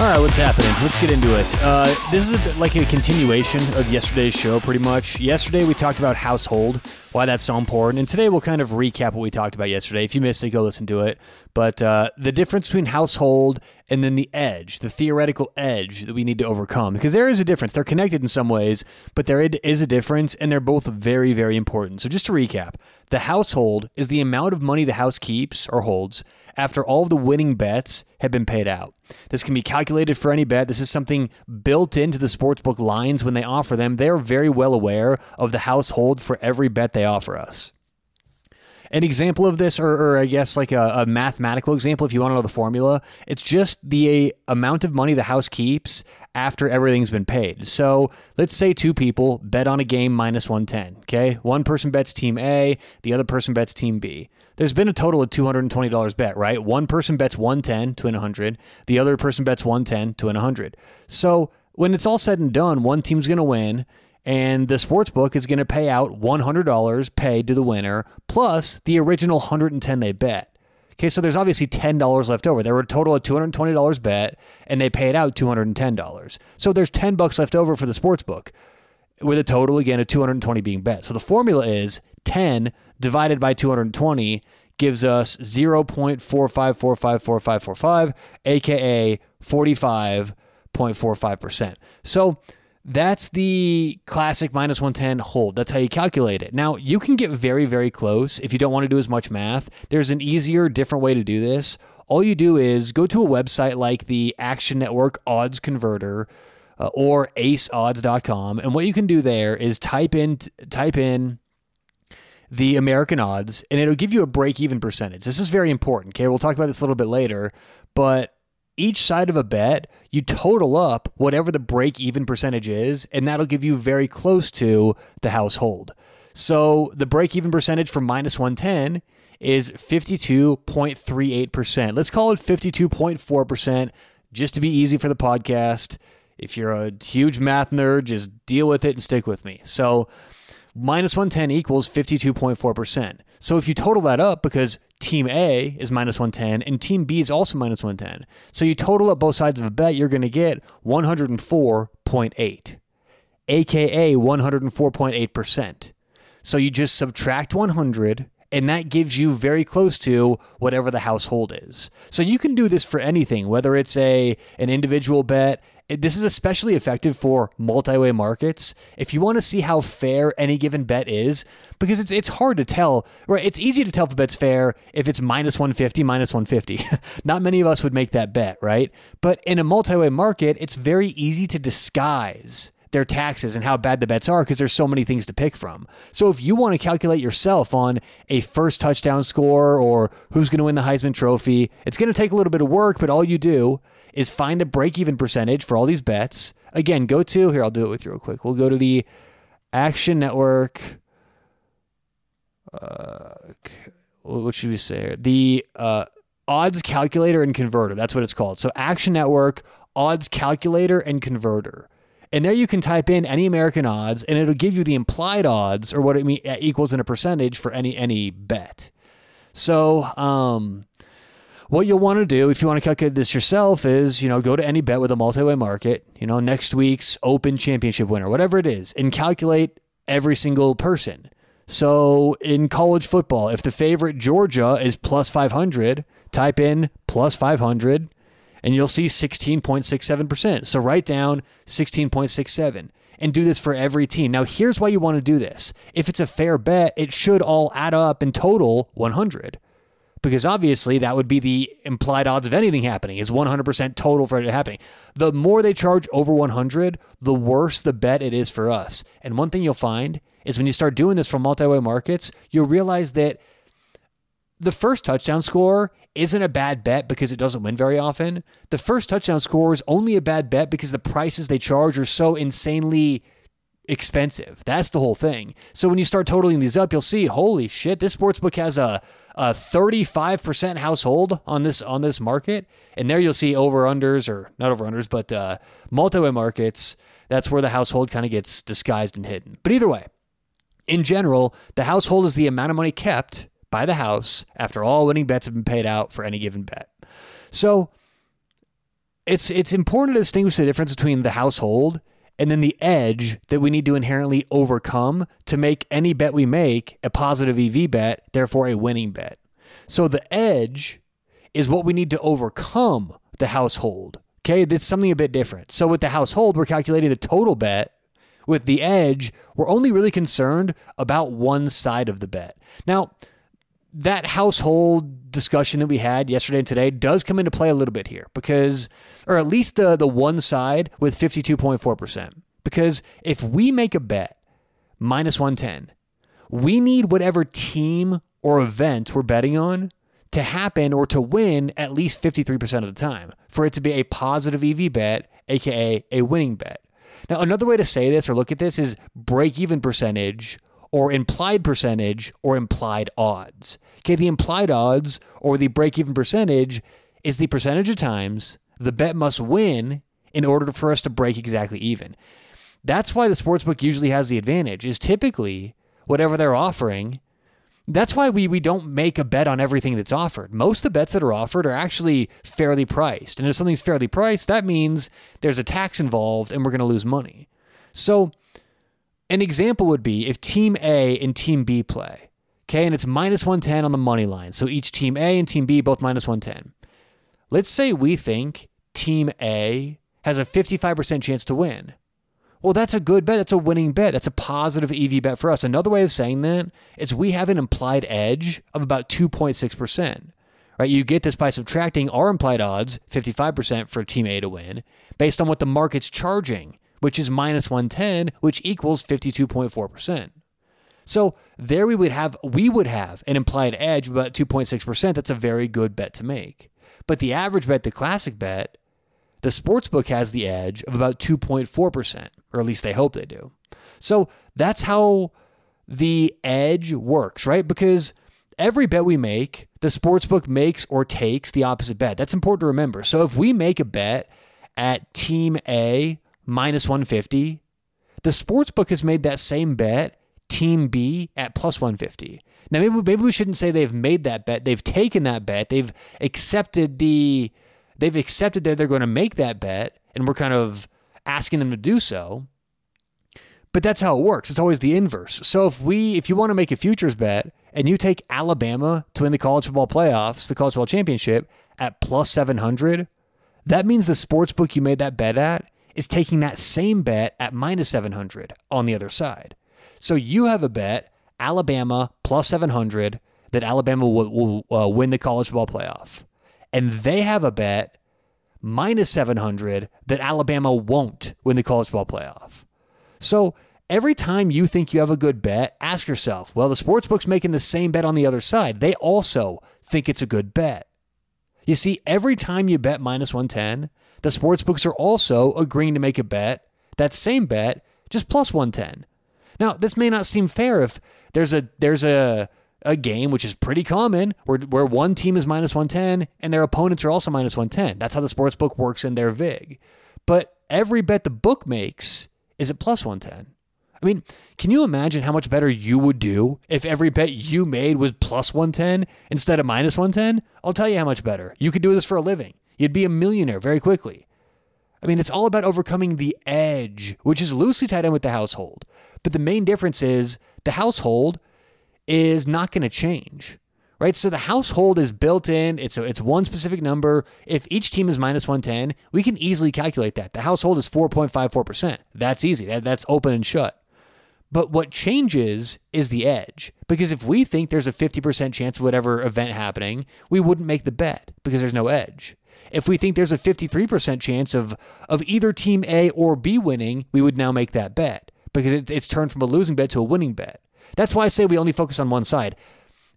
All right, what's happening? Let's get into it. Uh, this is a, like a continuation of yesterday's show, pretty much. Yesterday we talked about house hold, why that's so important, and today we'll kind of recap what we talked about yesterday. If you missed it, go listen to it. But uh, the difference between house hold and then the edge, the theoretical edge that we need to overcome, because there is a difference. They're connected in some ways, but there is a difference, and they're both very, very important. So just to recap, the house hold is the amount of money the house keeps or holds after all of the winning bets have been paid out. This can be calculated for any bet. This is something built into the sportsbook lines when they offer them. They are very well aware of the house hold for every bet they offer us. An example of this, or, or I guess like a, a, mathematical example, if you want to know the formula, it's just the amount of money the house keeps after everything's been paid. So let's say two people bet on a game minus 110. Okay. One person bets team A, the other person bets team B. There's been a total of $220 bet, right? One person bets 110 to win 100, the other person bets 110 to win 100. So when it's all said and done, one team's going to win and the sports book is going to pay out $100 paid to the winner plus the original 110 they bet. Okay, so there's obviously $10 left over. There were a total of $220 bet and they paid out $210. So there's 10 bucks left over for the sports book with a total again of 220 being bet. So the formula is 10 divided by 220 gives us 0.45454545 aka 45.45%. So that's the classic minus 110 hold. That's how you calculate it. Now, you can get very, very close if you don't want to do as much math. There's an easier, different way to do this. All you do is go to a website like the Action Network Odds Converter uh, or aceodds.com. And what you can do there is type in, type in, the American odds, and it'll give you a break even percentage. This is very important. Okay, we'll talk about this a little bit later, but each side of a bet, you total up whatever the break even percentage is, and that'll give you very close to the house hold. So the break even percentage for minus 110 is 52.38%. Let's call it 52.4% just to be easy for the podcast. If you're a huge math nerd, just deal with it and stick with me. So minus 110 equals 52.4%. So if you total that up, because team A is minus 110 and team B is also minus 110, so you total up both sides of a bet, you're going to get 104.8, aka 104.8%. So you just subtract 100 and that gives you very close to whatever the house hold is. So you can do this for anything, whether it's a an individual bet, this is especially effective for multi-way markets. If you want to see how fair any given bet is, because it's it's hard to tell, right? It's easy to tell if a bet's fair if it's minus 150, minus 150. Not many of us would make that bet, right? But in a multi-way market, it's very easy to disguise their taxes and how bad the bets are because there's so many things to pick from. So if you want to calculate yourself on a first touchdown score or who's going to win the Heisman Trophy, it's going to take a little bit of work, but all you do is find the break even percentage for all these bets. Again, go to here, I'll do it with you real quick. We'll go to the Action Network. Uh, what should we say? The uh, odds calculator and converter. That's what it's called. So Action Network odds calculator and converter. And there you can type in any American odds and it'll give you the implied odds or what it mean, equals in a percentage for any any bet. So, um, what you'll want to do if you want to calculate this yourself is, you know, go to any bet with a multi-way market, you know, next week's Open Championship winner, whatever it is, and calculate every single person. So in college football, if the favorite Georgia is plus 500, type in plus 500 and you'll see 16.67%. So write down 16.67 and do this for every team. Now, here's why you want to do this. If it's a fair bet, it should all add up in total 100 because obviously that would be the implied odds of anything happening is 100% total for it happening. The more they charge over 100, the worse the bet it is for us. And one thing you'll find is when you start doing this from multi-way markets, you'll realize that the first touchdown score isn't a bad bet because it doesn't win very often. The first touchdown score is only a bad bet because the prices they charge are so insanely expensive. That's the whole thing. So when you start totaling these up, you'll see, holy shit, this sportsbook has a, a 35% house hold on this on this market. And there you'll see over unders or not over unders, but uh, multi-way markets. That's where the house hold kind of gets disguised and hidden. But either way, in general, the house hold is the amount of money kept by the house, after all winning bets have been paid out for any given bet. So it's it's important to distinguish the difference between the house hold and then the edge that we need to inherently overcome to make any bet we make a positive EV bet, therefore a winning bet. So the edge is what we need to overcome the house hold. Okay, that's something a bit different. So with the house hold, we're calculating the total bet. With the edge, we're only really concerned about one side of the bet. Now, that house hold discussion that we had yesterday and today does come into play a little bit here because, or at least the, the one side with 52.4%. Because if we make a bet minus 110, we need whatever team or event we're betting on to happen or to win at least 53% of the time for it to be a positive EV bet, aka a winning bet. Now, another way to say this or look at this is break even percentage or implied percentage or implied odds. Okay, the implied odds or the break even percentage is the percentage of times the bet must win in order for us to break exactly even. That's why the sportsbook usually has the advantage is typically whatever they're offering that's why we, we don't make a bet on everything that's offered. Most of the bets that are offered are actually fairly priced. And if something's fairly priced, that means there's a tax involved and we're going to lose money. So an example would be if Team A and Team B play, okay, and it's minus 110 on the money line. So each Team A and Team B both minus 110. Let's say we think Team A has a 55% chance to win. Well, that's a good bet. That's a winning bet. That's a positive EV bet for us. Another way of saying that is we have an implied edge of about 2.6%. Right? You get this by subtracting our implied odds, 55% for team A to win, based on what the market's charging which is minus 110, which equals 52.4%. So there we would have we would have an implied edge of about 2.6%. That's a very good bet to make. But the average bet, the classic bet, the sports book has the edge of about 2.4%, or at least they hope they do. So that's how the edge works, right? Because every bet we make, the sports book makes or takes the opposite bet. That's important to remember. So if we make a bet at team A minus 150. The sports book has made that same bet, Team B, at plus 150. Now, maybe, maybe we shouldn't say they've made that bet. They've taken that bet. They've accepted the, they've accepted that they're going to make that bet, and we're kind of asking them to do so. But that's how it works. It's always the inverse. So if we, if you want to make a futures bet and you take Alabama to win the college football playoffs, the college football championship at plus 700, that means the sports book you made that bet at is taking that same bet at minus 700 on the other side. So you have a bet, Alabama plus 700, that Alabama will, will uh, win the college football playoff. And they have a bet, minus 700, that Alabama won't win the college football playoff. So every time you think you have a good bet, ask yourself, well, the sportsbook's making the same bet on the other side. They also think it's a good bet. You see, every time you bet minus 110, the sports books are also agreeing to make a bet, that same bet, just plus 110. Now, this may not seem fair if there's a there's a a game which is pretty common where where one team is minus 110 and their opponents are also minus 110. That's how the sports book works in their VIG. But every bet the book makes is at plus 110. I mean, can you imagine how much better you would do if every bet you made was plus 110 instead of minus 110? I'll tell you how much better. You could do this for a living. You'd be a millionaire very quickly. I mean, it's all about overcoming the edge, which is loosely tied in with the house hold. But the main difference is the house hold is not going to change, right? So the house hold is built in. It's a, it's one specific number. If each team is minus 110, we can easily calculate that. The house hold is 4.54%. That's easy. That, that's open and shut. But what changes is the edge. Because if we think there's a 50% chance of whatever event happening, we wouldn't make the bet because there's no edge. If we think there's a 53% chance of, of either team A or B winning, we would now make that bet because it, it's turned from a losing bet to a winning bet. That's why I say we only focus on one side.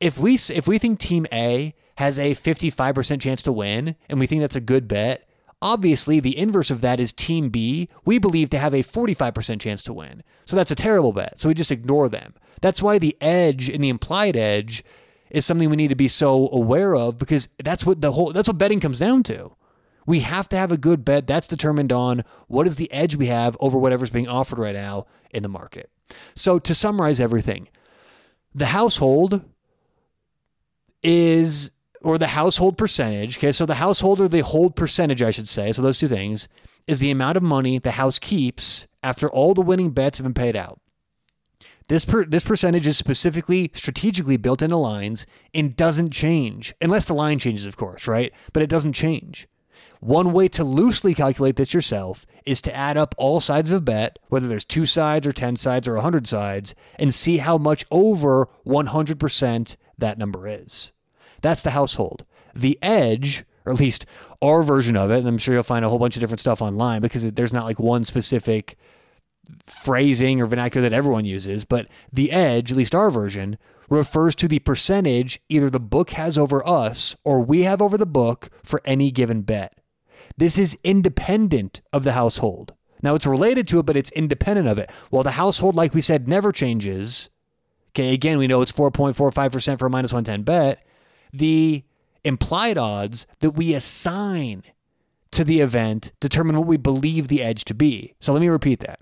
If we if we think team A has a 55% chance to win and we think that's a good bet, obviously the inverse of that is team B, we believe to have a 45% chance to win. So that's a terrible bet. So we just ignore them. That's why the edge and the implied edge is something we need to be so aware of because that's what the whole that's what betting comes down to. We have to have a good bet that's determined on what is the edge we have over whatever's being offered right now in the market. So to summarize everything, the house hold is or the house hold percentage. Okay, so the house hold or the hold percentage, I should say. So those two things is the amount of money the house keeps after all the winning bets have been paid out. This per, this percentage is specifically strategically built into lines and doesn't change unless the line changes, of course, right? But it doesn't change. One way to loosely calculate this yourself is to add up all sides of a bet, whether there's two sides or 10 sides or 100 sides, and see how much over 100% that number is. That's the house hold. The edge, or at least our version of it, and I'm sure you'll find a whole bunch of different stuff online because there's not like one specific phrasing or vernacular that everyone uses, but the edge, at least our version, refers to the percentage either the book has over us or we have over the book for any given bet. This is independent of the house hold. Now it's related to it, but it's independent of it. While the house hold, like we said, never changes. Okay, again, we know it's 4.45% for a minus 110 bet the implied odds that we assign to the event determine what we believe the edge to be. So let me repeat that.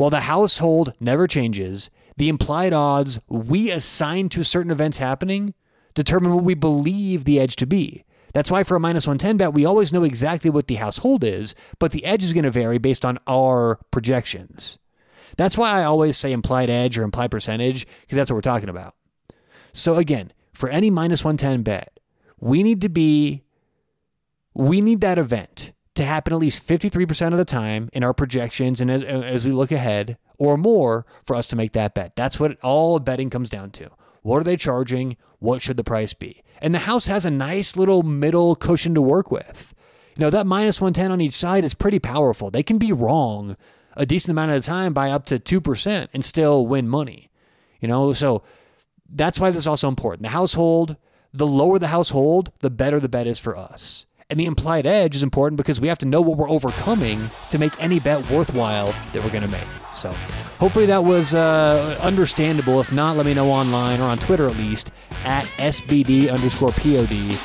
While the house hold never changes, the implied odds we assign to certain events happening determine what we believe the edge to be. That's why for a minus 110 bet, we always know exactly what the house hold is, but the edge is going to vary based on our projections. That's why I always say implied edge or implied percentage, because that's what we're talking about. So again, for any minus 110 bet, we need to be, we need that event to happen at least 53% of the time in our projections and as, as we look ahead or more for us to make that bet. That's what all betting comes down to. What are they charging? What should the price be? And the house has a nice little middle cushion to work with. You know, that minus 110 on each side is pretty powerful. They can be wrong a decent amount of the time by up to 2% and still win money. You know, so that's why this is also important. The house hold, the lower the house hold, the better the bet is for us. And the implied edge is important because we have to know what we're overcoming to make any bet worthwhile that we're going to make. So hopefully that was uh, understandable. If not, let me know online or on Twitter at least at SBD underscore POD.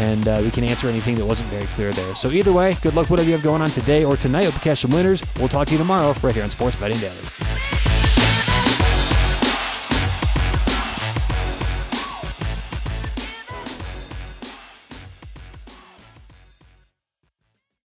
And uh, we can answer anything that wasn't very clear there. So either way, good luck whatever you have going on today or tonight. Hope you catch some winners. We'll talk to you tomorrow right here on Sports Betting Daily.